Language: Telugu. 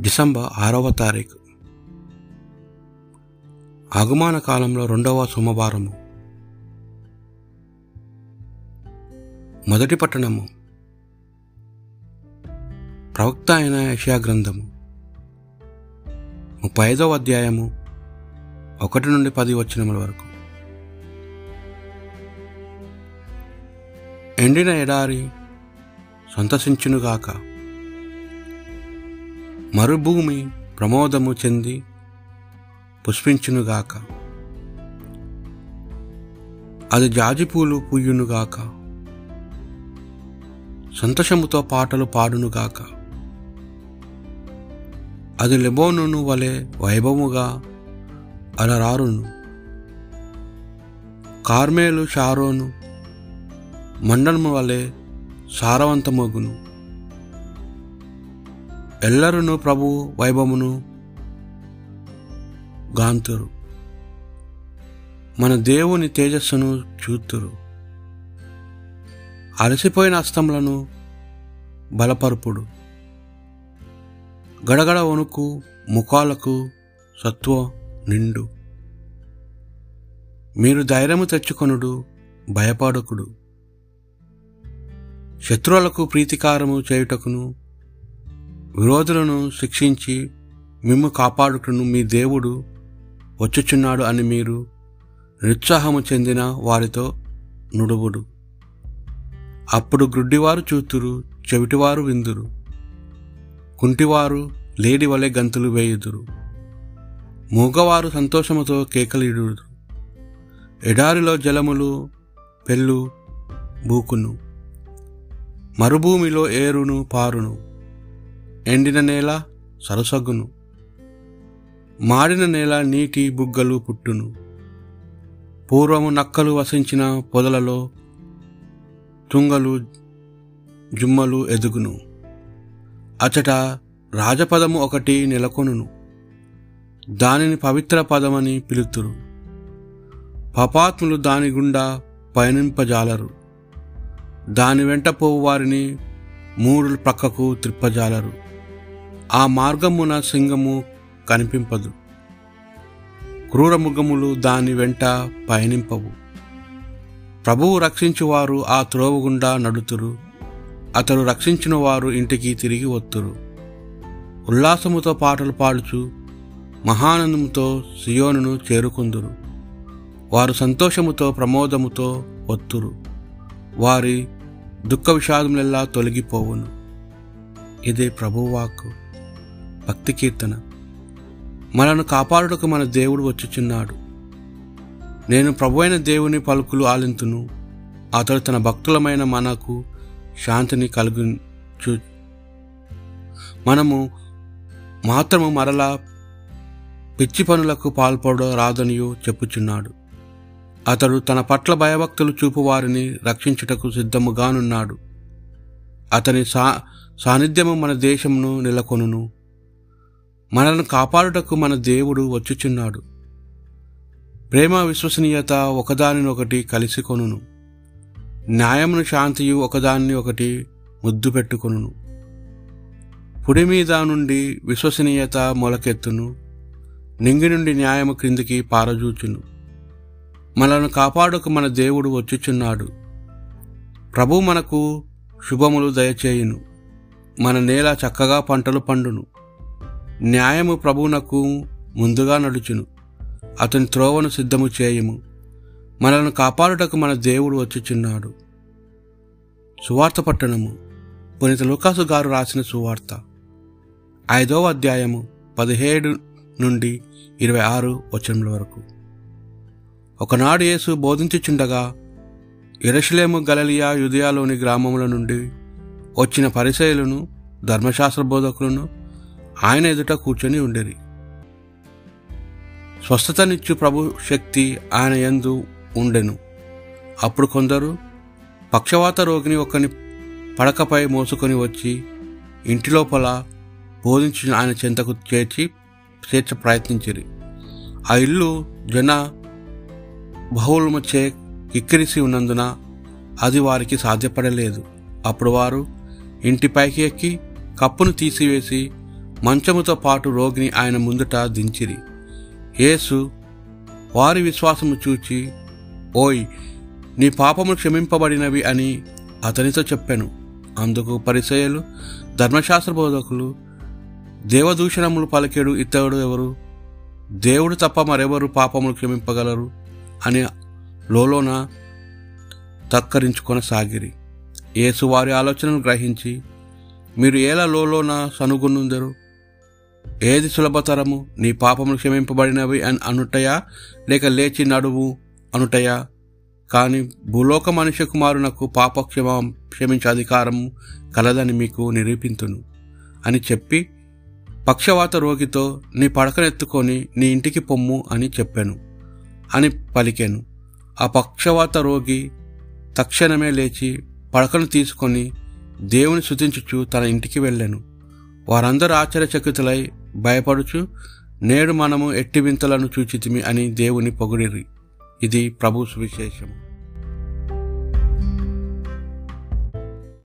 డిసెంబర్ ఆరవ తారీఖు. ఆగమాన కాలంలో రెండవ సోమవారము. మొదటి పట్టణము. ప్రవక్త అయిన యషయా గ్రంథము. ముప్పై ఐదవ అధ్యాయము ఒకటి నుండి పది వచనముల వరకు. ఎండిన ఎడారి సంతసించునుగాక. మరుభూమి ప్రమోదము చెంది పుష్పించునుగాక. అది జాజిపూలు పూయునుగాక. సంతోషముతో పాటలు పాడునుగాక. అది లెబోనును వలె వైభవముగా అలరారును. కార్మేలు షారోను మండలము వలె సారవంతమగును. ఎల్లరును ప్రభు వైభవమును గాంతురు. మన దేవుని తేజస్సును చూతురు. అలసిపోయిన అస్తములను బలపరుపుడు. గడగడ వణుకు ముఖాలకు సత్వ నిండు. మీరు ధైర్యము తెచ్చుకొనుడు భయపడకుడు. శత్రువులకు ప్రీతికారము చేయుటకును విరోధులను శిక్షించి మిమ్ము కాపాడుటను మీ దేవుడు వచ్చుచున్నాడు అని మీరు నిరుత్సాహము చెందిన వారితో నుడువుడు అప్పుడు గ్రుడ్డివారు చూతురు చెవిటివారు విందురు. కుంటివారు లేడి వలె గంతులు వేయుదురు. మూగవారు సంతోషముతో కేకలిడుదురు. ఎడారిలో జలములు పెళ్ళు బూకును. మరుభూమిలో ఏరును పారును. ఎండిన నేల సరసగును. మాడిన నేల నీటి బుగ్గలు పుట్టును. పూర్వము నక్కలు వసించిన పొదలలో తుంగలు జుమ్మలు ఎదుగును. అచట రాజపదము ఒకటి నెలకొనును. దానిని పవిత్ర పదమని పిలుతురు. పపాత్ములు దాని గుండా పయనింపజాలరు. దాని వెంట పోవు వారిని మూడు ప్రక్కకు త్రిప్పజాలరు. ఆ మార్గమున సింగము కనిపింపదు. క్రూరముగములు దాని వెంట పయనింపవు. ప్రభువు రక్షించువారు ఆ త్రోవ గుండా నడుతురు. అతడు రక్షించిన వారు ఇంటికి తిరిగి వత్తురు. ఉల్లాసముతో పాటలు పాడుచు మహానందముతో సియోనును చేరుకుందురు. వారు సంతోషముతో ప్రమోదముతో వత్తురు. వారి దుఃఖ విషాదములెల్లా తొలగిపోవును. ఇదే ప్రభువాక్కు భక్తి కీర్తన. మనను కాపాడుటకు మన దేవుడు వచ్చుచున్నాడు. నేను ప్రభువైన దేవుని పలుకులు ఆలింతును. అతడు తన భక్తులమైన మనకు శాంతిని కలుగుచు మనము మాత్రము మరలా పిచ్చి పనులకు పాల్పడరాదనియు చెప్పుచున్నాడు. అతడు తన పట్ల భయభక్తులు చూపు వారిని రక్షించుటకు సిద్ధముగానున్నాడు. అతని సా సాన్నిధ్యము మన దేశమును నెలకొనును. మనల్ని కాపాడుటకు మన దేవుడు వచ్చుచున్నాడు. ప్రేమ విశ్వసనీయత ఒకదానినొకటి కలిసి కొనును. న్యాయమును శాంతియు ఒకదాన్ని ఒకటి ముద్దు పెట్టుకొనును. పుడి మీద నుండి విశ్వసనీయత మొలకెత్తును. నింగి నుండి న్యాయము క్రిందికి పారజూచును. మనల్ని కాపాడుకు మన దేవుడు వచ్చుచున్నాడు. ప్రభు మనకు శుభములు దయచేయును. మన నేల చక్కగా పంటలు పండును. న్యాయము ప్రభువునకు ముందుగా నడుచును. అతని త్రోవను సిద్ధము చేయము. మనలను కాపాడుటకు మన దేవుడు వచ్చుచున్నాడు. సువార్త పట్టణము. పునీత లూకాసు గారు రాసిన సువార్త. ఐదవ అధ్యాయము పదిహేడు నుండి ఇరవై ఆరు వచనముల వరకు. ఒకనాడు యేసు బోధించుచుండగా ఇరషులేము గలలియా యుదయాలోని గ్రామముల నుండి వచ్చిన పరిచయలను ధర్మశాస్త్ర బోధకులను ఆయన ఎదుట కూర్చొని ఉండేది. స్వస్థతనిచ్చు ప్రభు శక్తి ఆయన ఎందు ఉండెను. అప్పుడు కొందరు పక్షవాత రోగిని ఒకని పడకపై మోసుకొని వచ్చి ఇంటి లోపల బోధించిన ఆయన చెంతకు చేర్చి చేర్చ ప్రయత్నించిరి. ఆ ఇల్లు జన బహుళమచ్చే కిక్కిరిసి ఉన్నందున అది వారికి సాధ్యపడలేదు. అప్పుడు వారు ఇంటిపైకి ఎక్కి కప్పును తీసివేసి మంచముతో పాటు రోగిని ఆయన ముందుట దించిరి. యేసు వారి విశ్వాసము చూచి ఓయ్ నీ పాపము క్షమింపబడినవి అని అతనితో చెప్పాను. అందుకు పరిచయలు ధర్మశాస్త్ర బోధకులు దేవదూషణములు పలికేడు ఇతడు ఎవరు? దేవుడు తప్ప మరెవరు పాపములు క్షమింపగలరు అని లోలోన తక్కరించుకొనసాగిరి యేసు వారి ఆలోచనను గ్రహించి మీరు ఎలా లోలోన సనుగునుందరు? ఏది సులభతరము? నీ పాపములు క్షమింపబడినవి అని అనుటయా? లేక లేచి నడువు అనుటయా? కానీ భూలోక మనుష్య కుమారునకు పాపక్షమ క్షమించే అధికారము కలదని మీకు నిరూపింతును. అని చెప్పి పక్షవాత రోగితో నీ పడకనెత్తుకొని నీ ఇంటికి పొమ్ము అని చెప్పాను. అని పలికాను. ఆ పక్షవాత రోగి తక్షణమే లేచి పడకను తీసుకొని దేవుని శుతించుచు తన ఇంటికి వెళ్ళాను. వారందరూ ఆశ్చర్యచకితులై భయపడుచు నేడు మనము ఎట్టి వింతలను చూచితిమి అని దేవుని పొగిడిరి. ఇది ప్రభు సువిశేషము.